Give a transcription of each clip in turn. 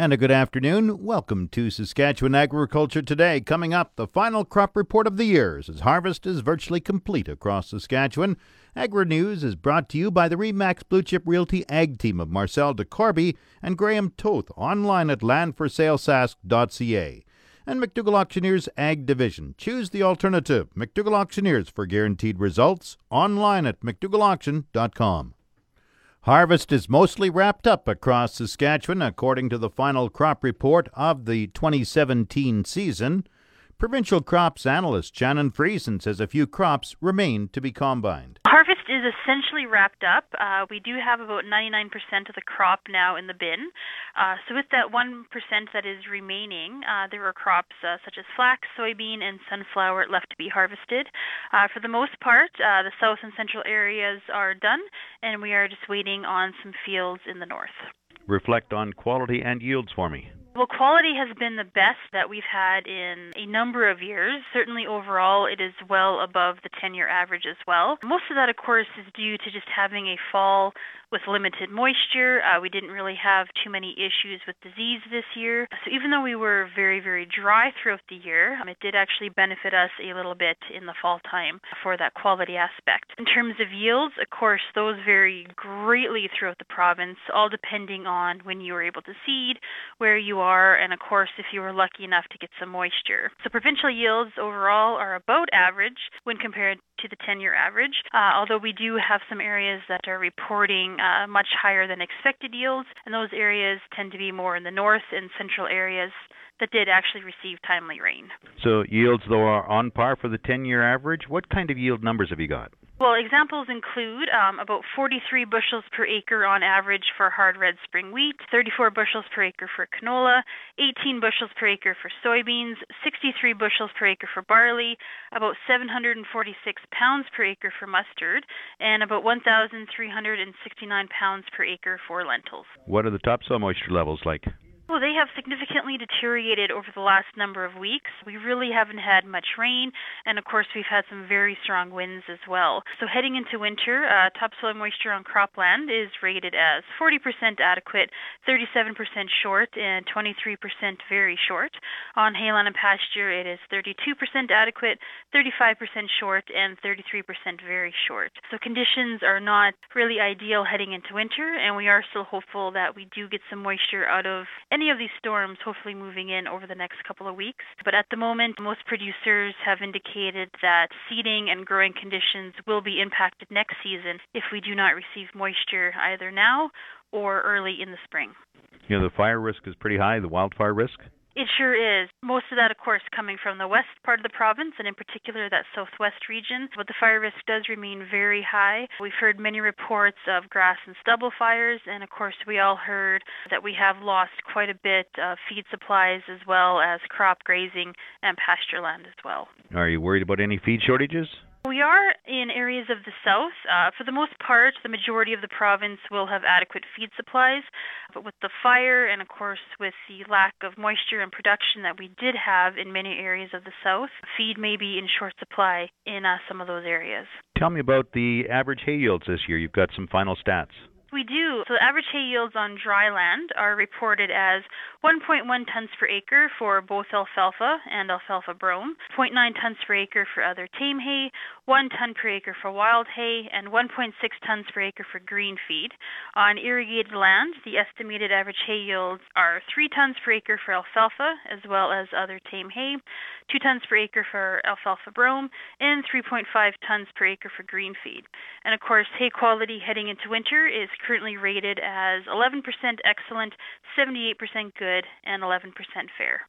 And a good afternoon. Welcome to Saskatchewan Agriculture Today. Coming up, the final crop report of the year as harvest is virtually complete across Saskatchewan. Agri News is brought to you by the Remax Blue Chip Realty Ag Team of Marcel DeCorby and Graham Toth online at landforsalesask.ca. And McDougall Auctioneers Ag Division. Choose the alternative. McDougall Auctioneers for guaranteed results online at mcdougallauction.com. Harvest is mostly wrapped up across Saskatchewan, according to the final crop report of the 2017 season. Provincial crops analyst Shannon Friesen says a few crops remain to be combined. Harvest is essentially wrapped up. Uh, we do have about 99% of the crop now in the bin. Uh, so, with that 1% that is remaining, uh, there are crops uh, such as flax, soybean, and sunflower left to be harvested. Uh, for the most part, uh, the south and central areas are done, and we are just waiting on some fields in the north. Reflect on quality and yields for me. Well, quality has been the best that we've had in a number of years. Certainly, overall, it is well above the 10 year average as well. Most of that, of course, is due to just having a fall with limited moisture. Uh, we didn't really have too many issues with disease this year. So even though we were very, very dry throughout the year, um, it did actually benefit us a little bit in the fall time for that quality aspect. In terms of yields, of course, those vary greatly throughout the province, all depending on when you were able to seed, where you are, and of course, if you were lucky enough to get some moisture. So provincial yields overall are about average when compared to the 10 year average, uh, although we do have some areas that are reporting uh, much higher than expected yields, and those areas tend to be more in the north and central areas that did actually receive timely rain. So yields, though, are on par for the 10 year average. What kind of yield numbers have you got? Well, examples include um, about 43 bushels per acre on average for hard red spring wheat, 34 bushels per acre for canola, 18 bushels per acre for soybeans, 63 bushels per acre for barley, about 746 pounds per acre for mustard, and about 1,369 pounds per acre for lentils. What are the topsoil moisture levels like? Well, they have significantly deteriorated over the last number of weeks. We really haven't had much rain, and of course, we've had some very strong winds as well. So, heading into winter, uh, topsoil moisture on cropland is rated as 40% adequate, 37% short, and 23% very short. On hayland and pasture, it is 32% adequate, 35% short, and 33% very short. So, conditions are not really ideal heading into winter, and we are still hopeful that we do get some moisture out of any of these storms hopefully moving in over the next couple of weeks. But at the moment, most producers have indicated that seeding and growing conditions will be impacted next season if we do not receive moisture either now or early in the spring. You know, the fire risk is pretty high, the wildfire risk? It sure is. Most of that, of course, coming from the west part of the province, and in particular that southwest region. But the fire risk does remain very high. We've heard many reports of grass and stubble fires, and of course, we all heard that we have lost quite a bit of feed supplies as well as crop grazing and pasture land as well. Are you worried about any feed shortages? We are in areas of the south. Uh, for the most part, the majority of the province will have adequate feed supplies. But with the fire and, of course, with the lack of moisture and production that we did have in many areas of the south, feed may be in short supply in uh, some of those areas. Tell me about the average hay yields this year. You've got some final stats. We do. So average hay yields on dry land are reported as 1.1 tons per acre for both alfalfa and alfalfa brome, 0.9 tons per acre for other tame hay, 1 ton per acre for wild hay, and 1.6 tons per acre for green feed. On irrigated land, the estimated average hay yields are 3 tons per acre for alfalfa as well as other tame hay, 2 tons per acre for alfalfa brome, and 3.5 tons per acre for green feed. And of course, hay quality heading into winter is currently rated as 11% excellent, 78% good, and 11% fair.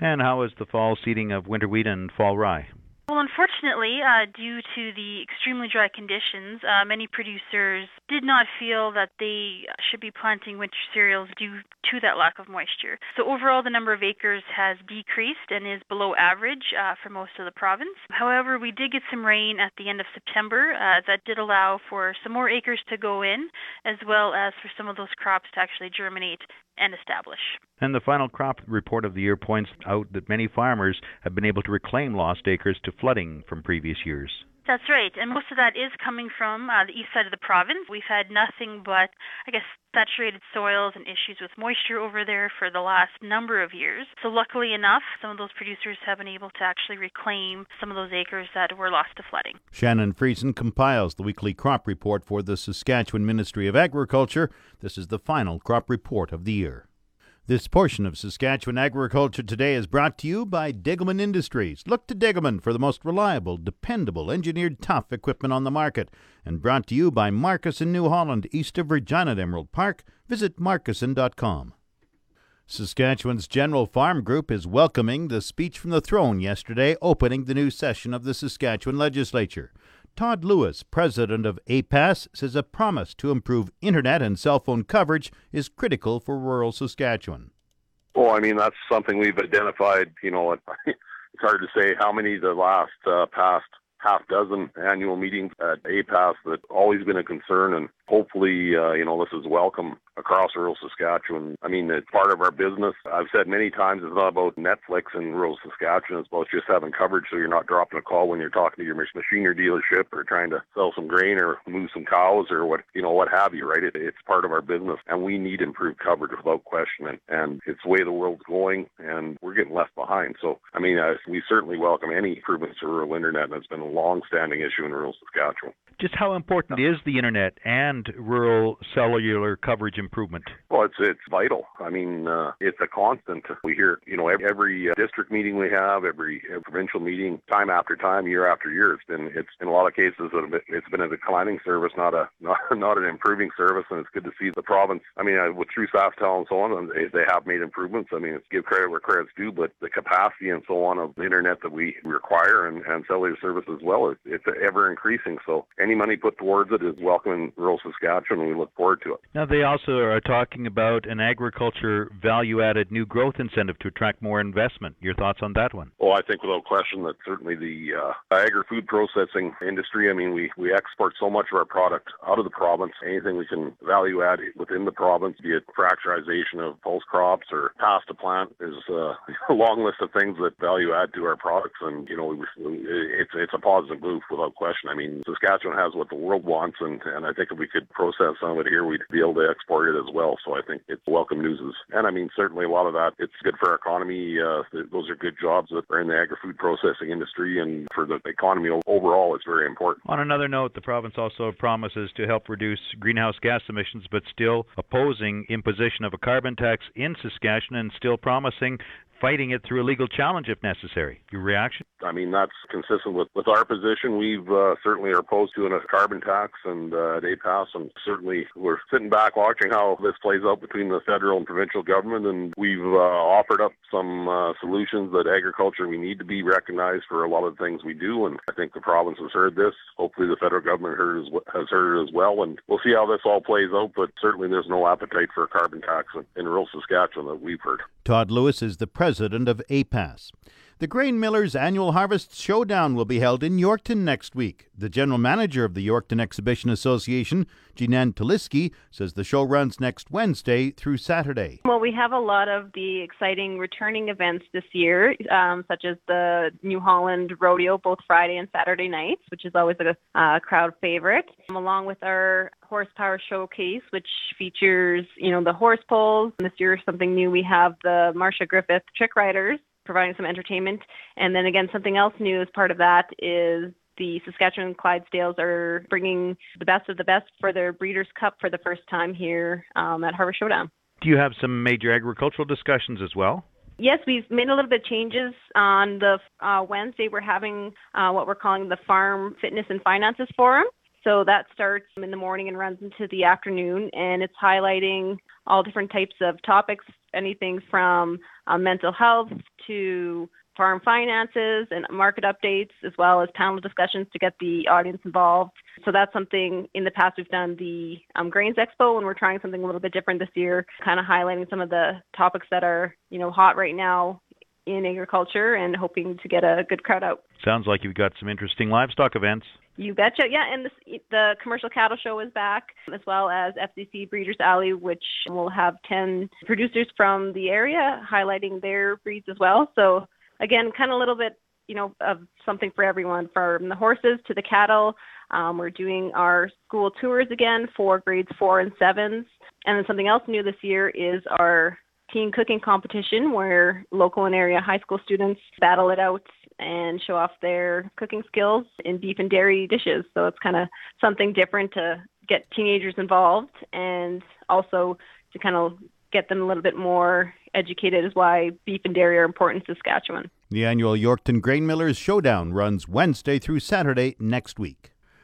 And how is the fall seeding of winter wheat and fall rye? Well, unfortunately, uh, due to the extremely dry conditions, uh, many producers did not feel that they should be planting winter cereals due to that lack of moisture. So, overall, the number of acres has decreased and is below average uh, for most of the province. However, we did get some rain at the end of September uh, that did allow for some more acres to go in, as well as for some of those crops to actually germinate and establish. And the final crop report of the year points out that many farmers have been able to reclaim lost acres to flooding from previous years. That's right, and most of that is coming from uh, the east side of the province. We've had nothing but, I guess, saturated soils and issues with moisture over there for the last number of years. So, luckily enough, some of those producers have been able to actually reclaim some of those acres that were lost to flooding. Shannon Friesen compiles the weekly crop report for the Saskatchewan Ministry of Agriculture. This is the final crop report of the year. This portion of Saskatchewan Agriculture Today is brought to you by Degelman Industries. Look to Degelman for the most reliable, dependable, engineered tough equipment on the market. And brought to you by Markusson New Holland, east of Regina at Emerald Park. Visit markusson.com. Saskatchewan's General Farm Group is welcoming the speech from the throne yesterday, opening the new session of the Saskatchewan legislature. Todd Lewis, president of APAS, says a promise to improve internet and cell phone coverage is critical for rural Saskatchewan. Well, I mean, that's something we've identified. You know, it's hard to say how many the last uh, past half dozen annual meetings at APAS that always been a concern, and hopefully, uh, you know, this is welcome across rural Saskatchewan. I mean, it's part of our business. I've said many times it's not about Netflix in rural Saskatchewan. It's about just having coverage so you're not dropping a call when you're talking to your machinery dealership or trying to sell some grain or move some cows or what, you know, what have you, right? It, it's part of our business and we need improved coverage without question. And, and it's the way the world's going and we're getting left behind. So, I mean, uh, we certainly welcome any improvements to rural internet and it's been a long-standing issue in rural Saskatchewan. Just how important is the internet and rural cellular coverage improvement? Well, it's it's vital. I mean, uh, it's a constant. We hear, you know, every, every uh, district meeting we have, every, every, provincial meeting, time after time, year after year. It's been it's in a lot of cases it's been a declining service, not a not, not an improving service, and it's good to see the province. I mean, uh, with through SaskTel and so on, they, they have made improvements. I mean, it's give credit where credit's due, but the capacity and so on of the internet that we require and, and cellular service as well, is it's ever increasing. So any money put towards it is welcome in rural Saskatchewan, and we look forward to it. Now, they also are talking about an agriculture value added new growth incentive to attract more investment. Your thoughts on that one? Well, I think without question that certainly the uh, agri food processing industry, I mean, we, we export so much of our product out of the province. Anything we can value add within the province, be it fracturization of pulse crops or pasta plant, is uh, a long list of things that value add to our products. And, you know, it's, it's a positive move without question. I mean, Saskatchewan has what the world wants, and, and I think if we could process some of it here, we'd be able to export as well. So I think it's welcome news. And I mean, certainly a lot of that, it's good for our economy. Uh, those are good jobs that are in the agri-food processing industry, and for the economy overall, it's very important. On another note, the province also promises to help reduce greenhouse gas emissions, but still opposing imposition of a carbon tax in Saskatchewan and still promising fighting it through a legal challenge if necessary. Your reaction? I mean, that's consistent with, with our position. We've uh, certainly are opposed to a carbon tax and uh, at APAS, and certainly we're sitting back watching how this plays out between the federal and provincial government. And we've uh, offered up some uh, solutions that agriculture we need to be recognized for a lot of the things we do. And I think the province has heard this. Hopefully, the federal government heard as, has heard it as well. And we'll see how this all plays out. But certainly, there's no appetite for a carbon tax in rural Saskatchewan that we've heard. Todd Lewis is the president of APAS. The Grain Millers Annual Harvest Showdown will be held in Yorkton next week. The general manager of the Yorkton Exhibition Association, Jeanne Taliski, says the show runs next Wednesday through Saturday. Well, we have a lot of the exciting returning events this year, um, such as the New Holland Rodeo, both Friday and Saturday nights, which is always a uh, crowd favorite, um, along with our horsepower showcase, which features, you know, the horse pulls. This year, something new, we have the Marcia Griffith Trick Riders providing some entertainment. And then again, something else new as part of that is the Saskatchewan Clydesdales are bringing the best of the best for their Breeders' Cup for the first time here um, at Harvest Showdown. Do you have some major agricultural discussions as well? Yes, we've made a little bit of changes on the uh, Wednesday. We're having uh, what we're calling the Farm Fitness and Finances Forum. So that starts in the morning and runs into the afternoon, and it's highlighting all different types of topics, anything from uh, mental health to farm finances and market updates, as well as panel discussions to get the audience involved. So that's something in the past we've done the um, Grains Expo, and we're trying something a little bit different this year, kind of highlighting some of the topics that are you know hot right now in agriculture and hoping to get a good crowd out. Sounds like you've got some interesting livestock events. You betcha. Yeah, and the, the commercial cattle show is back, as well as FCC Breeders Alley, which will have 10 producers from the area highlighting their breeds as well. So, again, kind of a little bit you know, of something for everyone from the horses to the cattle. Um, we're doing our school tours again for grades four and sevens. And then something else new this year is our teen cooking competition where local and area high school students battle it out and show off their cooking skills in beef and dairy dishes. So it's kind of something different to get teenagers involved and also to kind of get them a little bit more educated as why beef and dairy are important in Saskatchewan. The annual Yorkton Grain Millers Showdown runs Wednesday through Saturday next week.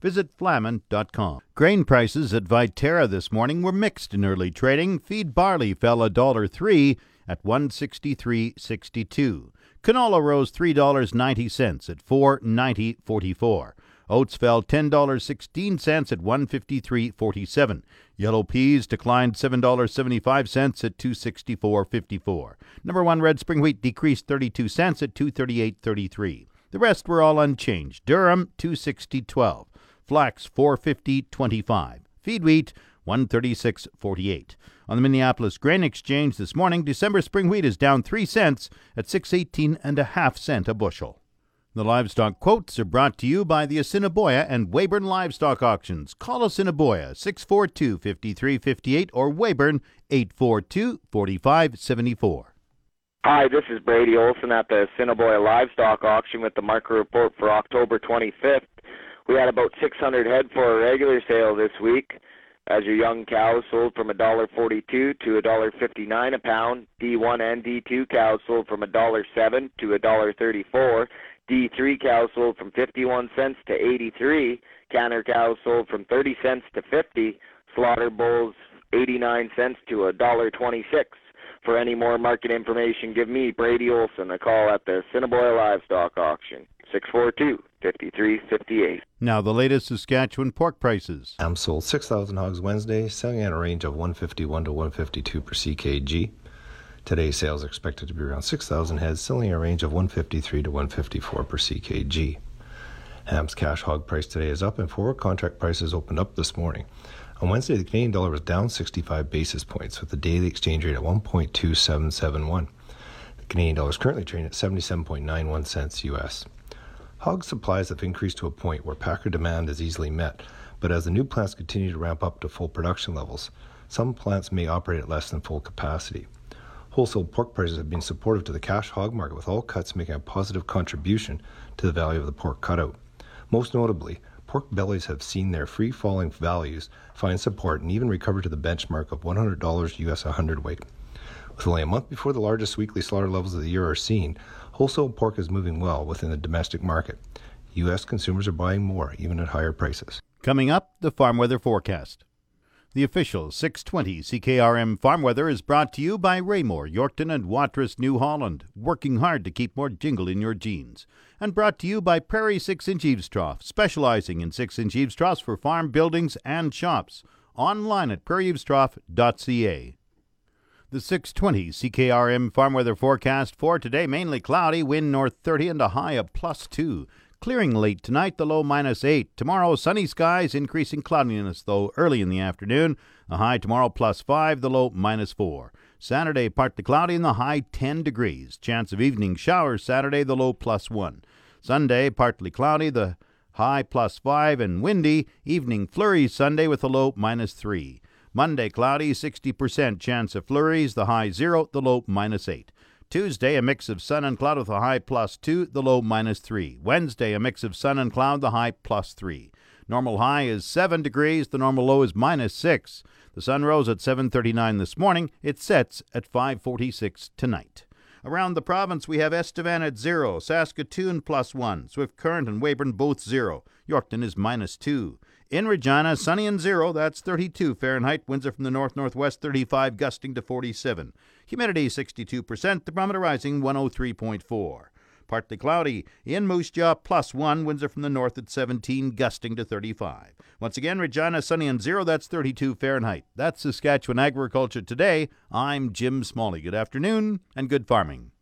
Visit Flaman.com. Grain prices at Viterra this morning were mixed in early trading. Feed barley fell a dollar three at 163.62. Canola rose $3.90 at 490.44. Oats fell $10.16 at 153.47. Yellow peas declined $7.75 at 264.54. Number 1 red spring wheat decreased 32 cents at 238.33. The rest were all unchanged. Durum 260.12. Flax 450.25. Feed wheat 136.48. On the Minneapolis Grain Exchange this morning, December spring wheat is down 3 cents at 618 and a half cent a bushel. The livestock quotes are brought to you by the Assiniboia and Weyburn Livestock Auctions. Call Assiniboia 642 5358 or Weyburn 842 4574. Hi, this is Brady Olson at the Assiniboia Livestock Auction with the market report for October 25th. We had about 600 head for a regular sale this week as your young cows sold from $1.42 to $1.59 a pound. D1 and D2 cows sold from $1.07 to $1.34. D3 cows sold from 51 cents to 83. Canner cows sold from 30 cents to 50. Slaughter bulls 89 cents to $1.26. For any more market information, give me, Brady Olson, a call at the Assiniboia Livestock Auction, 642 5358. Now, the latest Saskatchewan pork prices. I'm sold 6,000 hogs Wednesday, selling at a range of 151 to 152 per CKG. Today's sales are expected to be around 6,000 heads, selling a range of 153 to 154 per CKG. Ham's cash hog price today is up, and forward contract prices opened up this morning. On Wednesday, the Canadian dollar was down 65 basis points, with the daily exchange rate at 1.2771. The Canadian dollar is currently trading at 77.91 cents US. Hog supplies have increased to a point where packer demand is easily met, but as the new plants continue to ramp up to full production levels, some plants may operate at less than full capacity. Wholesale pork prices have been supportive to the cash hog market, with all cuts making a positive contribution to the value of the pork cutout. Most notably, pork bellies have seen their free falling values find support and even recover to the benchmark of $100 US a hundredweight. Only a month before the largest weekly slaughter levels of the year are seen, wholesale pork is moving well within the domestic market. U.S. consumers are buying more, even at higher prices. Coming up, the farm weather forecast. The official 620 CKRM farm weather is brought to you by Raymore, Yorkton, and Watrous, New Holland, working hard to keep more jingle in your jeans. And brought to you by Prairie 6 inch eaves trough, specializing in 6 inch eaves troughs for farm buildings and shops. Online at prairieeavestrough.ca. The 620 CKRM farm weather forecast for today mainly cloudy, wind north 30 and a high of plus 2. Clearing late tonight, the low minus 8. Tomorrow, sunny skies, increasing cloudiness though early in the afternoon. The high tomorrow plus 5, the low minus 4. Saturday, partly cloudy and the high 10 degrees. Chance of evening showers Saturday, the low plus 1. Sunday, partly cloudy, the high plus 5 and windy. Evening flurries Sunday with the low minus 3. Monday, cloudy, 60% chance of flurries, the high 0, the low minus 8. Tuesday, a mix of sun and cloud with a high plus 2, the low minus 3. Wednesday, a mix of sun and cloud, the high plus 3. Normal high is 7 degrees, the normal low is minus 6. The sun rose at 7:39 this morning. It sets at 5:46 tonight. Around the province, we have Estevan at 0, Saskatoon plus 1, Swift Current and Weyburn both 0. Yorkton is minus 2. In Regina, sunny and zero, that's 32 Fahrenheit. Winds are from the north northwest, 35, gusting to 47. Humidity 62%, thermometer rising 103.4. partly cloudy. In Moose Jaw, plus 1. Winds are from the north at 17, gusting to 35. Once again, Regina, sunny and 0. That's 32 Fahrenheit. That's Saskatchewan Agriculture Today. I'm Jim Smalley. Good afternoon and good farming.